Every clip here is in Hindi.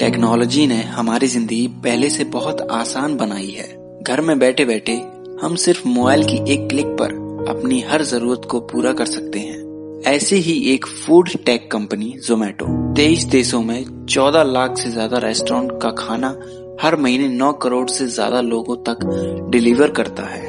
टेक्नोलॉजी ने हमारी ज़िंदगी पहले से बहुत आसान बनाई है। घर में बैठे बैठे हम सिर्फ़ मोबाइल की एक क्लिक पर अपनी हर ज़रूरत को पूरा कर सकते हैं। ऐसे ही एक फ़ूड टेक कंपनी जोमेटो तेईस देशों में 14 लाख से ज़्यादा रेस्टोरेंट का खाना हर महीने नौ करोड़ से ज़्यादा लोगों तक डिलीवर करता है।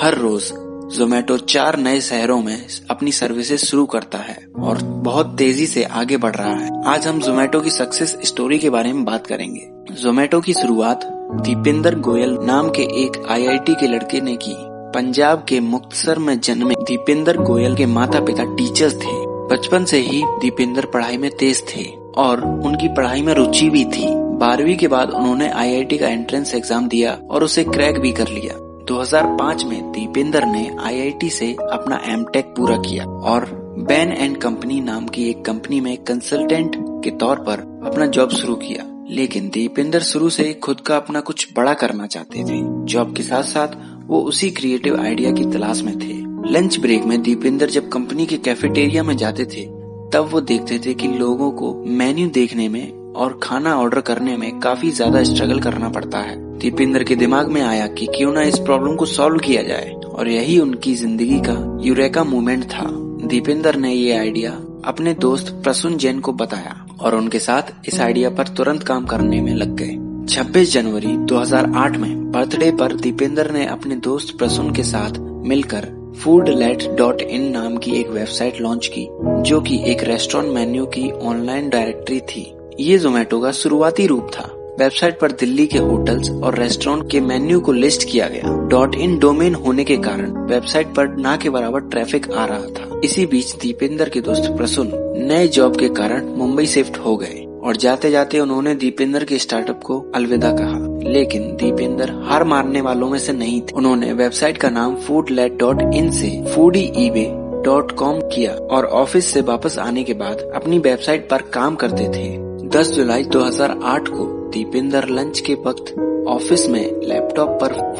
हर रोज जोमेटो चार नए शहरों में अपनी सर्विसेज़ शुरू करता है और बहुत तेज़ी से आगे बढ़ रहा है। आज हम जोमेटो की सक्सेस स्टोरी के बारे में बात करेंगे। जोमेटो की शुरुआत दीपेंद्र गोयल नाम के एक आईआईटी के लड़के ने की। पंजाब के मुक्तसर में जन्मे दीपेंद्र गोयल के माता पिता टीचर्स थे। बचपन से ही दीपेंद्र पढ़ाई में तेज थे और उनकी पढ़ाई में रुचि भी थी। बारहवीं के बाद उन्होंने आईआईटी का एंट्रेंस एग्ज़ाम दिया और उसे क्रैक भी कर लिया। 2005 में दीपेंद्र ने आईआईटी से अपना एम पूरा किया और बैन एंड कंपनी नाम की एक कंपनी में कंसल्टेंट के तौर पर अपना जॉब शुरू किया। लेकिन दीपेंद्र शुरू से खुद का अपना कुछ बड़ा करना चाहते थे। जॉब के साथ साथ वो उसी क्रिएटिव आइडिया की तलाश में थे। लंच ब्रेक में दीपेंद्र जब कंपनी के कैफेटेरिया में जाते थे, तब वो देखते थे कि लोगों को मेन्यू देखने में और खाना ऑर्डर करने में काफ़ी ज़्यादा स्ट्रगल करना पड़ता है। दीपेंद्र के दिमाग में आया कि क्यों ना इस प्रॉब्लम को सॉल्व किया जाए। और यही उनकी ज़िंदगी का यूरेका मूवमेंट था। दीपेंद्र ने ये आइडिया अपने दोस्त प्रसून जैन को बताया और उनके साथ इस आइडिया पर तुरंत काम करने में लग गए। 26 जनवरी 2008 में बर्थडे पर दीपेंद्र ने अपने दोस्त प्रसून के साथ मिलकर फ़ूड लेट डॉट इन नाम की एक वेबसाइट लॉन्च की, जो कि एक रेस्टोरेंट मेन्यू की ऑनलाइन डायरेक्टरी थी। ये जोमेटो का शुरुआती रूप था। वेबसाइट पर दिल्ली के होटल्स और रेस्टोरेंट के मेन्यू को लिस्ट किया गया। डॉट इन डोमेन होने के कारण वेबसाइट पर ना के बराबर ट्रैफ़िक आ रहा था। इसी बीच दीपेंद्र के दोस्त प्रसुन नए जॉब के कारण मुंबई शिफ्ट हो गए और जाते जाते उन्होंने दीपेंद्र के स्टार्टअप को अलविदा कहा। लेकिन दीपेंद्र हार मारने वालों में से नहीं थे। उन्होंने वेबसाइट का नाम फ़ूड लेट डॉट इन से फूडी ईबे डॉट कॉम किया और ऑफ़िस से वापस आने के बाद अपनी वेबसाइट पर काम करते थे। 10 जुलाई 2008 को दीपेंदर लंच के वक्त ऑफ़िस में लैपटॉप पर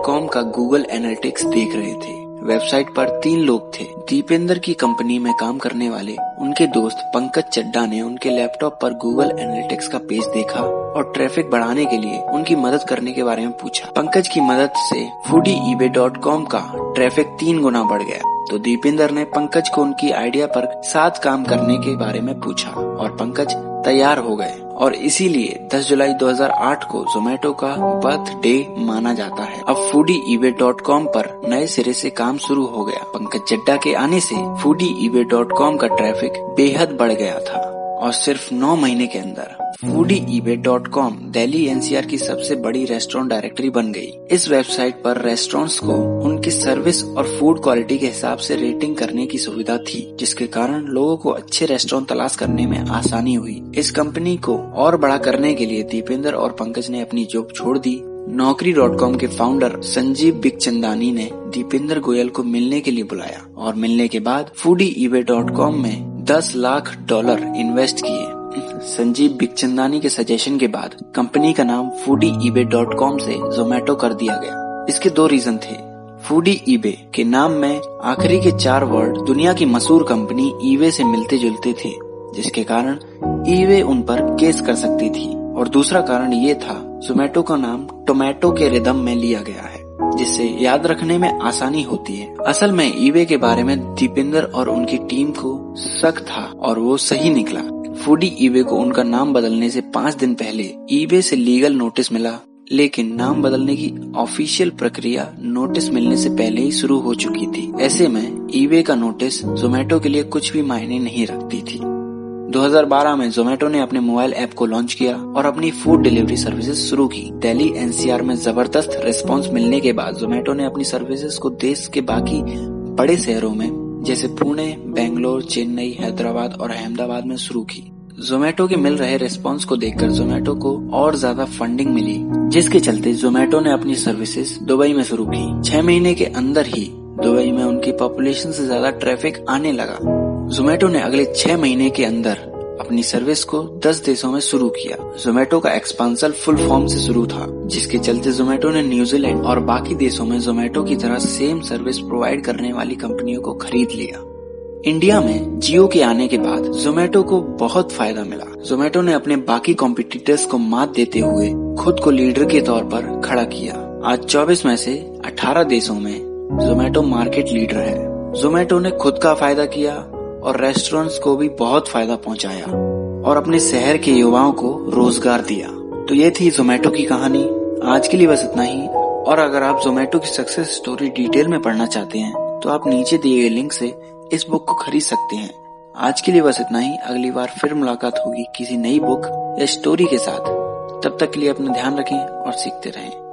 कॉम का गूगल एनालिटिक्स देख रहे थे। वेबसाइट पर तीन लोग थे। दीपेंद्र की कंपनी में काम करने वाले उनके दोस्त पंकज चड्डा ने उनके लैपटॉप पर गूगल एनालिटिक्स का पेज देखा और ट्रैफ़िक बढ़ाने के लिए उनकी मदद करने के बारे में पूछा। पंकज की मदद से कॉम का ट्रैफ़िक तीन गुना बढ़ गया। तो दीपेंद्र ने पंकज को उनकी आइडिया पर साथ काम करने के बारे में पूछा और पंकज तैयार हो गए। और इसीलिए 10 जुलाई 2008 को जोमेटो का बर्थ डे माना जाता है। अब फूडी ईवे डॉट कॉम आरोप नए सिरे से काम शुरू हो गया। पंकज चड्डा के आने से फूडी ईवे डॉट कॉम का ट्रैफ़िक बेहद बढ़ गया था। और सिर्फ़ नौ महीने के अंदर Foodiebay dot com Delhi NCR की सबसे बड़ी रेस्टोरेंट डायरेक्टरी बन गई। इस वेबसाइट पर रेस्टोरेंट्स को उनकी सर्विस और फ़ूड क्वालिटी के हिसाब से रेटिंग करने की सुविधा थी, जिसके कारण लोगों को अच्छे रेस्टोरेंट तलाश करने में आसानी हुई। इस कंपनी को और बड़ा करने के लिए दीपेंद्र और पंकज ने अपनी जॉब छोड़ दी। नौकरी डॉट कॉम के फाउंडर संजीव बिकचंदानी ने दीपेंद्र गोयल को मिलने के लिए बुलाया और मिलने के बाद फूडी ईवे डॉट कॉम में 10 लाख डॉलर इन्वेस्ट किए। संजीव बिकचंदानी के सजेशन के बाद कंपनी का नाम फूडी ईबे डॉट कॉम से जोमेटो कर दिया गया। इसके दो रीजन थे। फूडी ईबे के नाम में आखिरी के चार वर्ड दुनिया की मशहूर कंपनी ईवे से मिलते जुलते थे, जिसके कारण ईवे उन पर केस कर सकती थी। और दूसरा कारण ये था, जोमेटो का नाम टोमेटो के रिदम में लिया गया है। जिससे याद रखने में आसानी होती है। असल में ईवे के बारे में दीपेंद्र और उनकी टीम को शक था और वो सही निकला। फूडी ईवे को उनका नाम बदलने से पाँच दिन पहले ईवे से लीगल नोटिस मिला, लेकिन नाम बदलने की ऑफिशियल प्रक्रिया नोटिस मिलने से पहले ही शुरू हो चुकी थी। ऐसे में ईवे का नोटिस जोमेटो के लिए कुछ भी मायने नहीं रखती थी। 2012 में जोमेटो ने अपने मोबाइल ऐप को लॉन्च किया और अपनी फ़ूड डिलीवरी सर्विसेज़ शुरू की। दिल्ली एनसीआर में ज़बरदस्त रिस्पांस मिलने के बाद जोमेटो ने अपनी सर्विसेज़ को देश के बाकी बड़े शहरों में, जैसे पुणे, बेंगलोर, चेन्नई, हैदराबाद और अहमदाबाद में शुरू की। जोमेटो के मिल रहे रिस्पांस को देखकर जोमेटो को और ज़्यादा फंडिंग मिली, जिसके चलते जोमेटो ने अपनी सर्विसेज़ दुबई में शुरू की। छह महीने के अंदर ही दुबई में उनकी पॉपुलेशन से ज़्यादा ट्रैफ़िक आने लगा। जोमेटो ने अगले छह महीने के अंदर अपनी सर्विस को 10 देशों में शुरू किया। जोमेटो का एक्सपांसल फुल फॉर्म से शुरू था, जिसके चलते जोमेटो ने न्यूजीलैंड और बाकी देशों में जोमेटो की तरह सेम सर्विस प्रोवाइड करने वाली कंपनियों को खरीद लिया। इंडिया में जियो के आने के बाद जोमेटो को बहुत फ़ायदा मिला। जोमेटो ने अपने बाकी कॉम्पिटिटर्स को मात देते हुए खुद को लीडर के तौर पर खड़ा किया। आज 24 में से 18 देशों में जोमेटो मार्केट लीडर है। जोमेटो ने खुद का फ़ायदा किया और रेस्टोरेंट्स को भी बहुत फ़ायदा पहुँचाया और अपने शहर के युवाओं को रोज़गार दिया। तो ये थी जोमेटो की कहानी। आज के लिए बस इतना ही। और अगर आप जोमेटो की सक्सेस स्टोरी डिटेल में पढ़ना चाहते हैं तो आप नीचे दिए गए लिंक से इस बुक को खरीद सकते हैं। आज के लिए बस इतना ही। अगली बार फिर मुलाकात होगी किसी नई बुक या स्टोरी के साथ। तब तक के लिए अपना ध्यान रखें और सीखते रहें।